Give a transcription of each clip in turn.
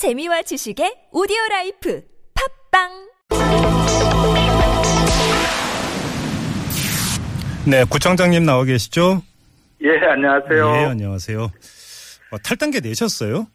재미와 지식의 오디오 라이프 팟빵 네, 구청장님 나와 계시죠? 예, 안녕하세요. 예, 안녕하세요. 어, 탈당계 내셨어요?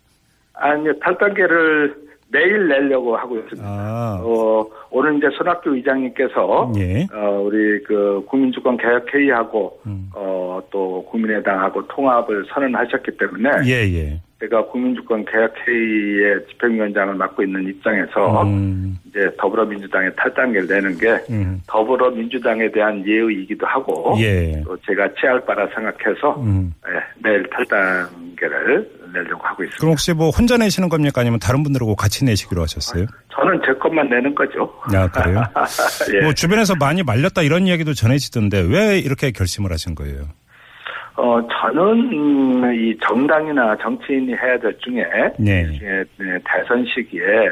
아니요, 탈당계를 내일 내려고 하고 있습니다. 아, 어, 오늘 이제 손학규 의장님께서 예. 어, 우리 그 국민주권 개혁 회의하고 음. 어, 또 국민의당하고 통합을 선언하셨기 때문에 예, 예. 제가 국민주권 개혁 회의의 집행위원장을 맡고 있는 입장에서 음, 이제 더불어민주당에 탈당계를 내는 게 음, 더불어민주당에 대한 예의이기도 하고 예. 또 제가 취할 바라 생각해서 음. 예, 내일 탈단계를 내려고 하고 있습니다. 그럼 혹시 뭐 혼자 내시는 겁니까? 아니면 다른 분들하고 같이 내시기로 하셨어요? 저는 제 것만 내는 거죠. 아, 그래요? 예. 뭐 주변에서 많이 말렸다 이런 이야기도 전해지던데 왜 이렇게 결심을 하신 거예요? 어, 저는, 음, 이 정당이나 정치인이 해야 될 중에, 네. 예, 네, 대선 시기에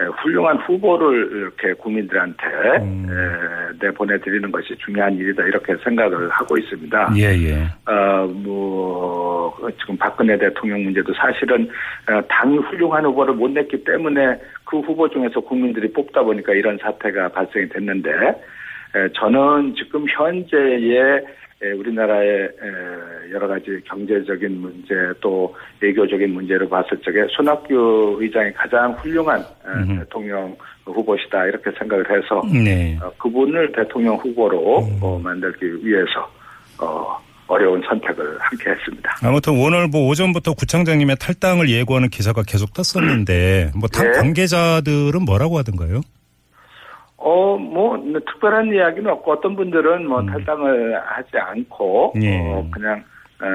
에, 훌륭한 후보를 이렇게 국민들한테 음. 에, 내보내드리는 것이 중요한 일이다 이렇게 생각을 하고 있습니다. 예, 예. 어, 뭐, 지금 박근혜 대통령 문제도 사실은 어, 당이 훌륭한 후보를 못 냈기 때문에 그 후보 중에서 국민들이 뽑다 보니까 이런 사태가 발생이 됐는데, 에, 저는 지금 현재의 에, 우리나라의 에, 여러 가지 경제적인 문제 또 외교적인 문제를 봤을 적에 손학규 의장이 가장 훌륭한 에, 음흠. 대통령 후보시다 이렇게 생각을 해서 네. 어, 그분을 대통령 후보로 음. 어, 만들기 위해서 어, 어려운 선택을 함께 했습니다. 아무튼 오늘 뭐 오전부터 구청장님의 탈당을 예고하는 기사가 계속 떴었는데 뭐당 네. 관계자들은 뭐라고 하던가요? 어, 뭐, 특별한 이야기는 없고, 어떤 분들은 뭐, 탈당을 하지 않고, 음. 예. 어, 그냥, 어,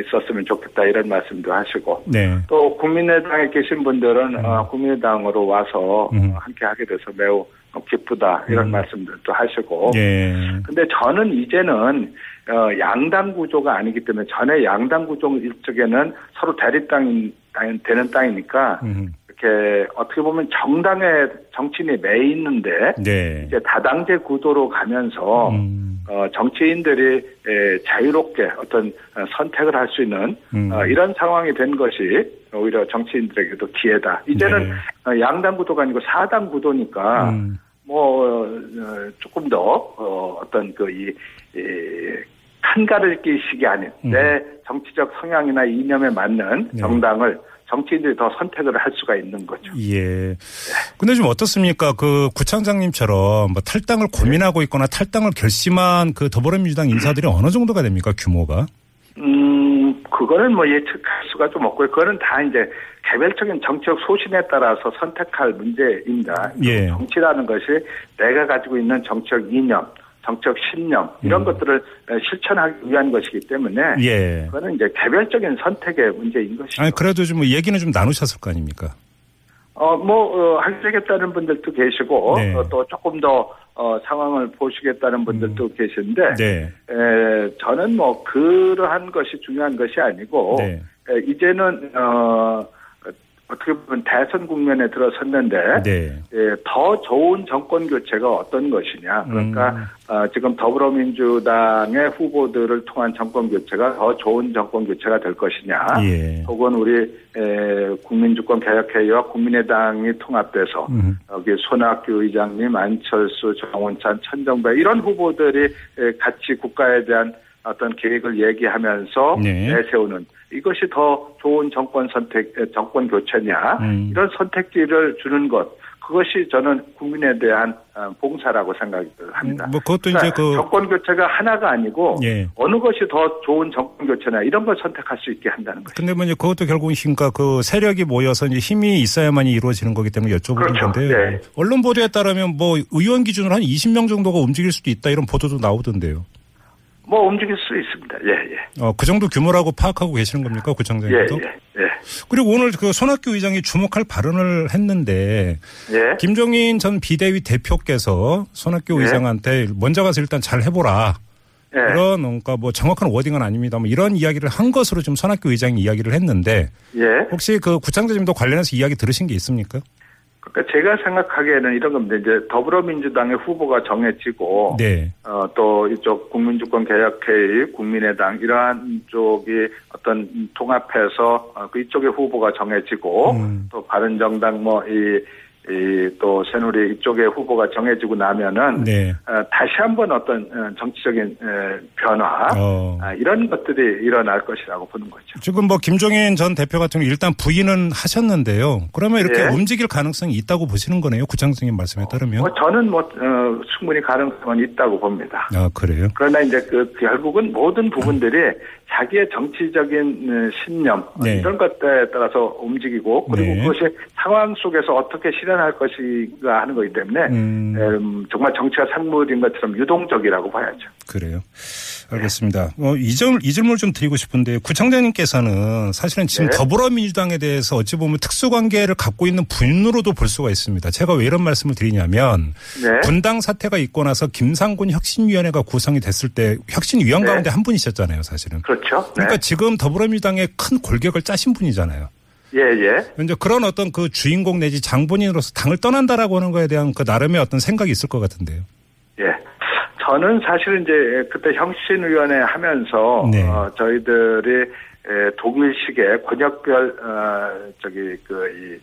있었으면 좋겠다, 이런 말씀도 하시고, 네. 또, 국민의당에 계신 분들은, 어, 국민의당으로 와서, 음. 어, 함께 하게 돼서 매우 기쁘다, 이런 음. 말씀들도 하시고, 예. 근데 저는 이제는 어, 양당 구조가 아니기 때문에 전에 양당 구조 일적에는 서로 대립당이 땅- 되는 땅이니까 음. 이렇게 어떻게 보면 정당의 정치인이 매 있는데 네. 이제 다당제 구도로 가면서 음. 어, 정치인들이 에, 자유롭게 어떤 어, 선택을 할 수 있는 음. 어, 이런 상황이 된 것이 오히려 정치인들에게도 기회다. 이제는 네. 어, 양당 구도가 아니고 사당 구도니까 음. 뭐 어, 조금 더 어, 어떤 그이 한가르기식이 아닌 음. 내 정치적 성향이나 이념에 맞는 네. 정당을 정치인들이 더 선택을 할 수가 있는 거죠. 예. 근데 좀 어떻습니까? 그 구청장님처럼 뭐 탈당을 고민하고 있거나 탈당을 결심한 그 더불어민주당 인사들이 어느 정도가 됩니까? 규모가? 음, 그거는 뭐 예측할 수가 좀 없고요. 그거는 다 이제 개별적인 정치적 소신에 따라서 선택할 문제입니다. 예. 정치라는 것이 내가 가지고 있는 정치적 이념, 정치적 신념 이런 것들을 실천하기 위한 것이기 때문에 음. 예. 그거는 이제 개별적인 선택의 문제인 것이죠. 아니 그래도 좀 얘기는 좀 나누셨을 거 아닙니까? 어, 뭐, 어, 하시겠다는 분들도 계시고, 네. 어, 또 조금 더, 어, 상황을 보시겠다는 분들도 계신데, 네. 에, 저는 뭐, 그러한 것이 중요한 것이 아니고, 네. 에, 이제는, 어, 어떻게 보면 대선 국면에 들어섰는데, 네. 예, 더 좋은 정권 교체가 어떤 것이냐. 그러니까 음. 어, 지금 더불어민주당의 후보들을 통한 정권 교체가 더 좋은 정권 교체가 될 것이냐. 예. 혹은 우리 에, 국민주권 개혁회의와 국민의당이 통합돼서 음. 여기 손학규 의장님, 안철수, 정원찬, 천정배 이런 후보들이 에, 같이 국가에 대한 어떤 계획을 얘기하면서 네. 내세우는 이것이 더 좋은 정권 선택, 에, 정권 교체냐 음. 이런 선택지를 주는 것 그것이 저는 국민에 대한 어, 봉사라고 생각을 합니다. 음, 뭐 그것도 이제 그 정권 교체가 하나가 아니고 예. 어느 것이 더 좋은 정권 교체나 이런 걸 선택할 수 있게 한다는 거죠. 근데 뭐 이제 그것도 결국은 힘과 그 세력이 모여서 이제 힘이 있어야만이 이루어지는 거기 때문에 여쭤보는 그렇죠. 건데요. 네. 언론 보도에 따르면 뭐 의원 기준으로 한 20명 정도가 움직일 수도 있다 이런 보도도 나오던데요. 뭐 움직일 수 있습니다. 예, 예. 어, 그 정도 규모라고 파악하고 계시는 겁니까, 예, 구청장님도? 예, 예. 그리고 오늘 그 손학규 의장이 주목할 발언을 했는데 예. 김종인 전 비대위 대표께서 손학규 네. 의장한테 먼저 가서 일단 잘 해보라. 예. 이런 그러니까 뭐 정확한 워딩은 아닙니다만 이런 이야기를 한 것으로 좀 손학규 의장이 이야기를 했는데 예. 혹시 그 구청장님도 관련해서 이야기 들으신 게 있습니까? 그러니까 제가 생각하기에는 이런 겁니다. 이제 더불어민주당의 후보가 정해지고 네. 어, 또 이쪽 국민주권 개혁회의, 국민의당 이러한 쪽이 어떤 통합해서 어, 그 이쪽의 후보가 정해지고 음. 또 바른정당 뭐 이 이또 새누리 이쪽의 후보가 정해지고 나면은 네. 어, 다시 한번 어떤 어, 정치적인 에, 변화 어. 아, 이런 것들이 일어날 것이라고 보는 거죠. 지금 뭐 김종인 전 대표 같은 경우 일단 부인은 하셨는데요. 그러면 이렇게 예. 움직일 가능성이 있다고 보시는 거네요. 구창장님 말씀에 따르면. 뭐 저는 뭐 어, 충분히 가능성은 있다고 봅니다. 아 그래요. 그러나 이제 그 결국은 모든 부분들이 자기의 정치적인 어, 신념 네. 이런 것들에 따라서 움직이고 그리고 네. 그것이 상황 속에서 어떻게 실현할 것이가 하는 거기 때문에 음. 음, 정말 정치가 산물인 것처럼 유동적이라고 봐야죠. 그래요. 알겠습니다. 어, 이, 점, 이 질문을 좀 드리고 싶은데 구청장님께서는 사실은 지금 네. 더불어민주당에 대해서 어찌 보면 특수관계를 갖고 있는 분으로도 볼 수가 있습니다. 제가 왜 이런 말씀을 드리냐면 네. 분당 사태가 있고 나서 김상곤 혁신위원회가 구성이 됐을 때 혁신위원 네. 가운데 한 분이셨잖아요, 사실은. 그렇죠. 네. 그러니까 지금 더불어민주당의 큰 골격을 짜신 분이잖아요. 예, 예. 이제 그런 어떤 그 주인공 내지 장본인으로서 당을 떠난다라고 하는 거에 대한 그 나름의 어떤 생각이 있을 것 같은데요. 예. 저는 사실 이제 그때 혁신위원회 하면서 네. 어, 저희들이 에, 독일식의 권역별 어, 저기 그이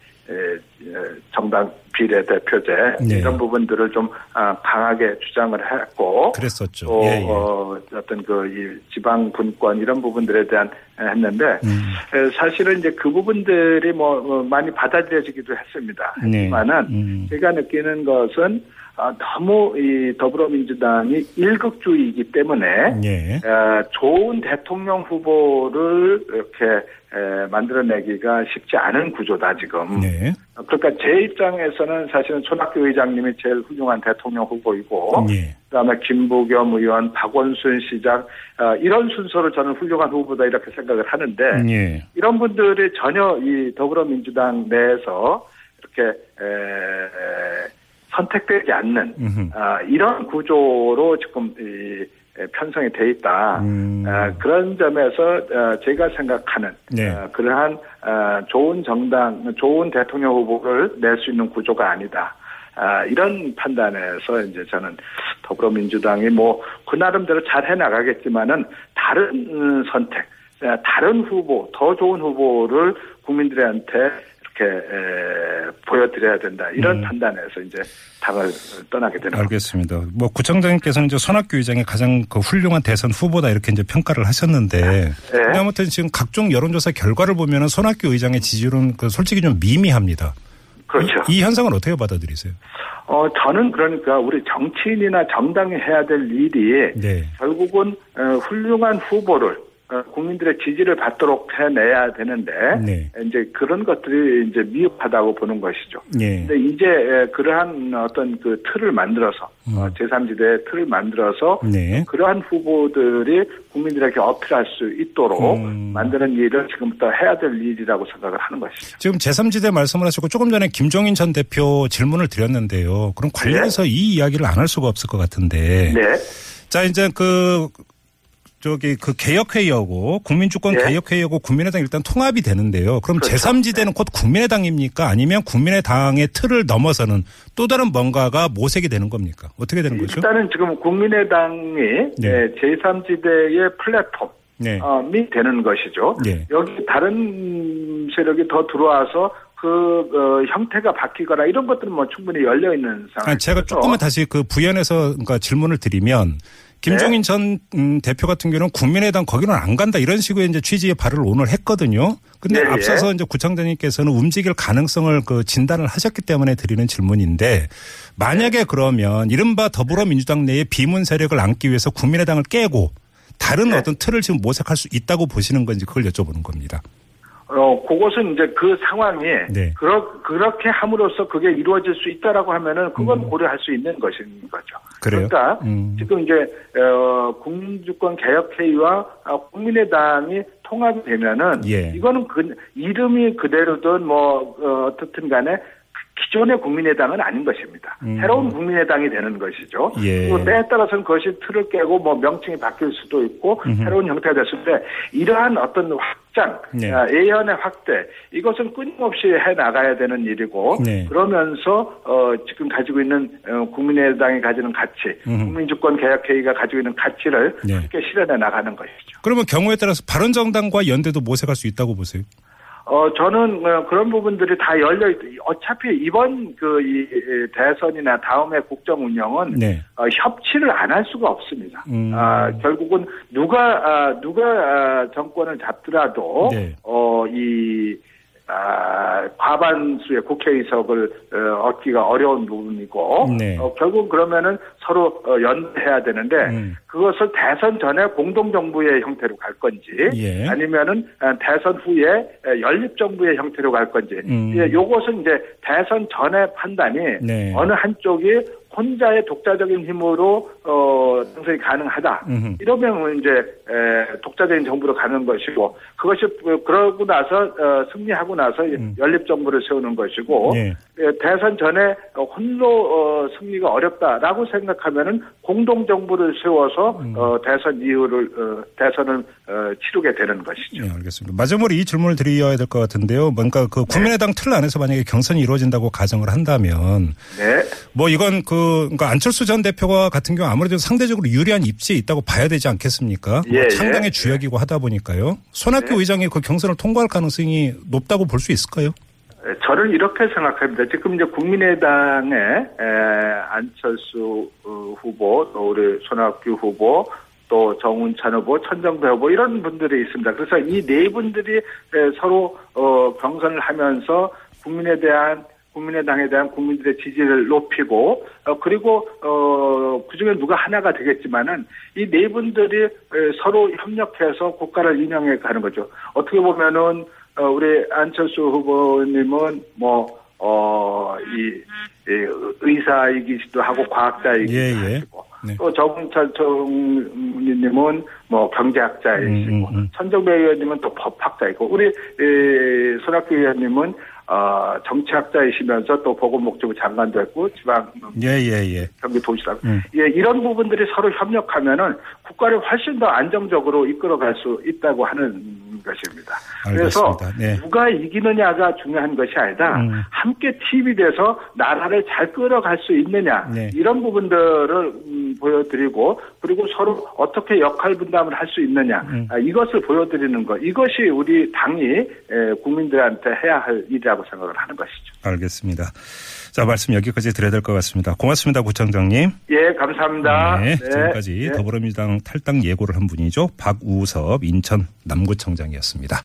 정당 비례대표제 네. 이런 부분들을 좀 아, 강하게 주장을 했고 그랬었죠. 또 예, 예. 어, 어떤 그이 지방 분권 이런 부분들에 대한 했는데 음. 에, 사실은 이제 그 부분들이 뭐 어, 많이 받아들여지기도 했습니다. 네. 하지만은 음. 제가 느끼는 것은 아, 너무 이 더불어민주당이 일극주의이기 때문에 예. 어, 좋은 대통령 후보를 이렇게 에, 만들어내기가 쉽지 않은 구조다 지금. 네. 그러니까 제 입장에서는 사실은 손학규 의장님이 제일 훌륭한 대통령 후보이고 예. 그다음에 김부겸 의원, 박원순 시장 어, 이런 순서로 저는 훌륭한 후보다 이렇게 생각을 하는데 예. 이런 분들이 전혀 이 더불어민주당 내에서 이렇게 에, 에, 선택되지 않는. 아, 이런 구조로 지금 이, 에, 편성이 돼 있다. 음. 아, 그런 점에서 어, 제가 생각하는 네. 어, 그러한 어, 좋은 정당, 좋은 대통령 후보를 낼 수 있는 구조가 아니다. 아, 이런 판단에서 이제 저는 더불어민주당이 뭐 그 나름대로 잘 해나가겠지만은 다른 음, 선택, 어, 다른 후보, 더 좋은 후보를 국민들한테 이렇게 에, 보여드려야 된다. 이런 음. 판단에서 이제 당을 떠나게 되는 거죠. 알겠습니다. 뭐 구청장님께서는 이제 손학규 의장이 가장 그 훌륭한 대선 후보다 이렇게 이제 평가를 하셨는데 네. 아무튼 지금 각종 여론조사 결과를 보면은 손학규 의장의 지지율은 그 솔직히 좀 미미합니다. 그렇죠. 이, 이 현상을 어떻게 받아들이세요? 어, 저는 그러니까 우리 정치인이나 정당이 해야 될 일이 네. 결국은 어, 훌륭한 후보를 어, 국민들의 지지를 받도록 해내야 되는데 네. 이제 그런 것들이 이제 미흡하다고 보는 것이죠. 예. 근데 이제 에, 그러한 어떤 그 틀을 만들어서 어, 제3지대의 틀을 만들어서 음. 네. 그러한 후보들이 국민들에게 어필할 수 있도록 음. 만드는 일을 지금부터 해야 될 일이라고 생각을 하는 것이죠. 지금 제3지대 말씀을 하시고 조금 전에 김종인 전 대표 질문을 드렸는데요. 그럼 관련해서 이 이야기를 안 할 수가 없을 것 같은데. 네. 자, 이제 그, 저기 그 개혁회의하고 국민주권 네. 개혁회의하고 국민의당 일단 통합이 되는데요. 그럼 그렇죠. 제3지대는 곧 국민의당입니까? 아니면 국민의당의 틀을 넘어서는 또 다른 뭔가가 모색이 되는 겁니까? 어떻게 되는 거죠? 일단은 지금 국민의당이 네. 제3지대의 플랫폼 네. 이 되는 것이죠. 네. 여기 다른 세력이 더 들어와서 그 어, 형태가 바뀌거나 이런 것들은 뭐 충분히 열려 있는 상황. 아니, 제가 조금만 다시 그 부연해서 그러니까 질문을 드리면 김종인 전 음, 대표 같은 경우는 국민의당 거기는 안 간다 이런 식의 이제 취지의 발언을 오늘 했거든요. 근데 네, 앞서서 이제 구청장님께서는 움직일 가능성을 그 진단을 하셨기 때문에 드리는 질문인데 만약에 그러면 이른바 더불어민주당 내에 비문 세력을 안기 위해서 국민의당을 깨고 다른 네. 어떤 틀을 지금 모색할 수 있다고 보시는 건지 그걸 여쭤보는 겁니다. 어, 그것은 이제 그 상황이 네. 그러, 그렇게 함으로써 그게 이루어질 수 있다라고 하면은 그건 고려할 수 있는 것인 거죠. 음. 그래요? 그러니까 음. 지금 이제 어, 국민주권 개혁회의와 어, 국민의당이 통합이 되면은 예. 이거는 그 이름이 그대로든 뭐 어, 어떻든 간에 기존의 국민의당은 아닌 것입니다. 음. 새로운 국민의당이 되는 것이죠. 예. 그리고 때에 따라서는 그것이 틀을 깨고 뭐 명칭이 바뀔 수도 있고 새로운 형태가 됐을 때 이러한 어떤 확 장, 네. 아, 예연의 확대 이것은 끊임없이 해 나가야 되는 일이고 네. 그러면서 어, 지금 가지고 있는 어, 국민의당이 가지는 가치, 음. 국민주권 개혁회의가 가지고 있는 가치를 네. 함께 실현해 나가는 것이죠. 그러면 경우에 따라서 바른정당과 연대도 모색할 수 있다고 보세요. 어, 저는 어, 그런 부분들이 다 열려 있, 어차피 이번 그 이 대선이나 다음의 국정 운영은 네. 어, 협치를 안 할 수가 없습니다. 음. 아, 결국은 누가 아, 누가 아, 정권을 잡더라도 네. 어, 이 아, 과반수의 국회의석을 어, 얻기가 어려운 부분이고 네. 어, 결국 그러면은 서로 어, 연대해야 되는데 음. 그것을 대선 전에 공동정부의 형태로 갈 건지 예. 아니면은 어, 대선 후에 에, 연립정부의 형태로 갈 건지 음. 예, 요것은 이제 대선 전의 판단이 네. 어느 한쪽이 혼자의 독자적인 힘으로 어 당선이 가능하다. 음흠. 이러면 이제 에, 독자적인 정부로 가는 것이고 그것이 그- 그러고 나서 어, 승리하고 나서 연립 정부를 세우는 것이고 음. 예. 예, 대선 전에 어, 홀로 어, 승리가 어렵다라고 생각하면은 공동 정부를 세워서 음. 어, 대선 이후를 어, 대선을 어, 치르게 되는 것이죠. 네, 알겠습니다. 마지막으로 이 질문을 드려야 될 것 같은데요. 뭔가 그 국민의당 틀 안에서 만약에 경선이 이루어진다고 가정을 한다면 네. 뭐 이건 그 그러니까 안철수 전 대표가 같은 경우 아무래도 상대적으로 유리한 입지에 있다고 봐야 되지 않겠습니까? 예, 뭐 예. 창당의 주역이고 하다 보니까요. 손학규 의장이 그 경선을 통과할 가능성이 높다고 볼 수 있을까요? 에, 저는 이렇게 생각합니다. 지금 이제 국민의당의 에, 안철수 어, 후보, 또 우리 손학규 후보, 또 정운찬 후보, 천정배 후보 이런 분들이 있습니다. 그래서 이 네 분들이 에, 서로 어, 경선을 하면서 국민에 대한 국민의당에 대한 국민들의 지지를 높이고 어, 그리고 어, 그중에 누가 하나가 되겠지만은 이 네 분들이 에, 서로 협력해서 국가를 운영해 가는 거죠. 어떻게 보면은 어, 우리 안철수 후보님은 뭐, 어, 이, 이 의사이기도 하고 과학자이기도 예, 예. 하시고 네. 또 정은철 총리님은 뭐 경제학자이시고 음, 음, 음. 천정배 의원님은 또 법학자이고 우리 에, 손학규 의원님은 어, 정치학자이시면서 또 보건복지부 장관도 했고 지방 예, 예, 예. 경기 도시락 음. 예, 이런 부분들이 서로 협력하면은 국가를 훨씬 더 안정적으로 이끌어갈 수 있다고 하는 것입니다. 그래서 알겠습니다. 네. 누가 이기느냐가 중요한 것이 아니라 음. 함께 팀이 돼서 나라를 잘 끌어갈 수 있느냐 네. 이런 부분들을 음, 보여드리고 그리고 서로 어떻게 역할 분담을 할 수 있느냐 음. 아, 이것을 보여드리는 것 이것이 우리 당이 에, 국민들한테 해야 할 일이라고 생각을 하는 것이죠. 알겠습니다. 자, 말씀 여기까지 드려야 될 것 같습니다. 고맙습니다, 구청장님. 예, 감사합니다. 네, 지금까지 네. 더불어민주당 탈당 예고를 한 분이죠. 박우섭 인천 남구청장이었습니다.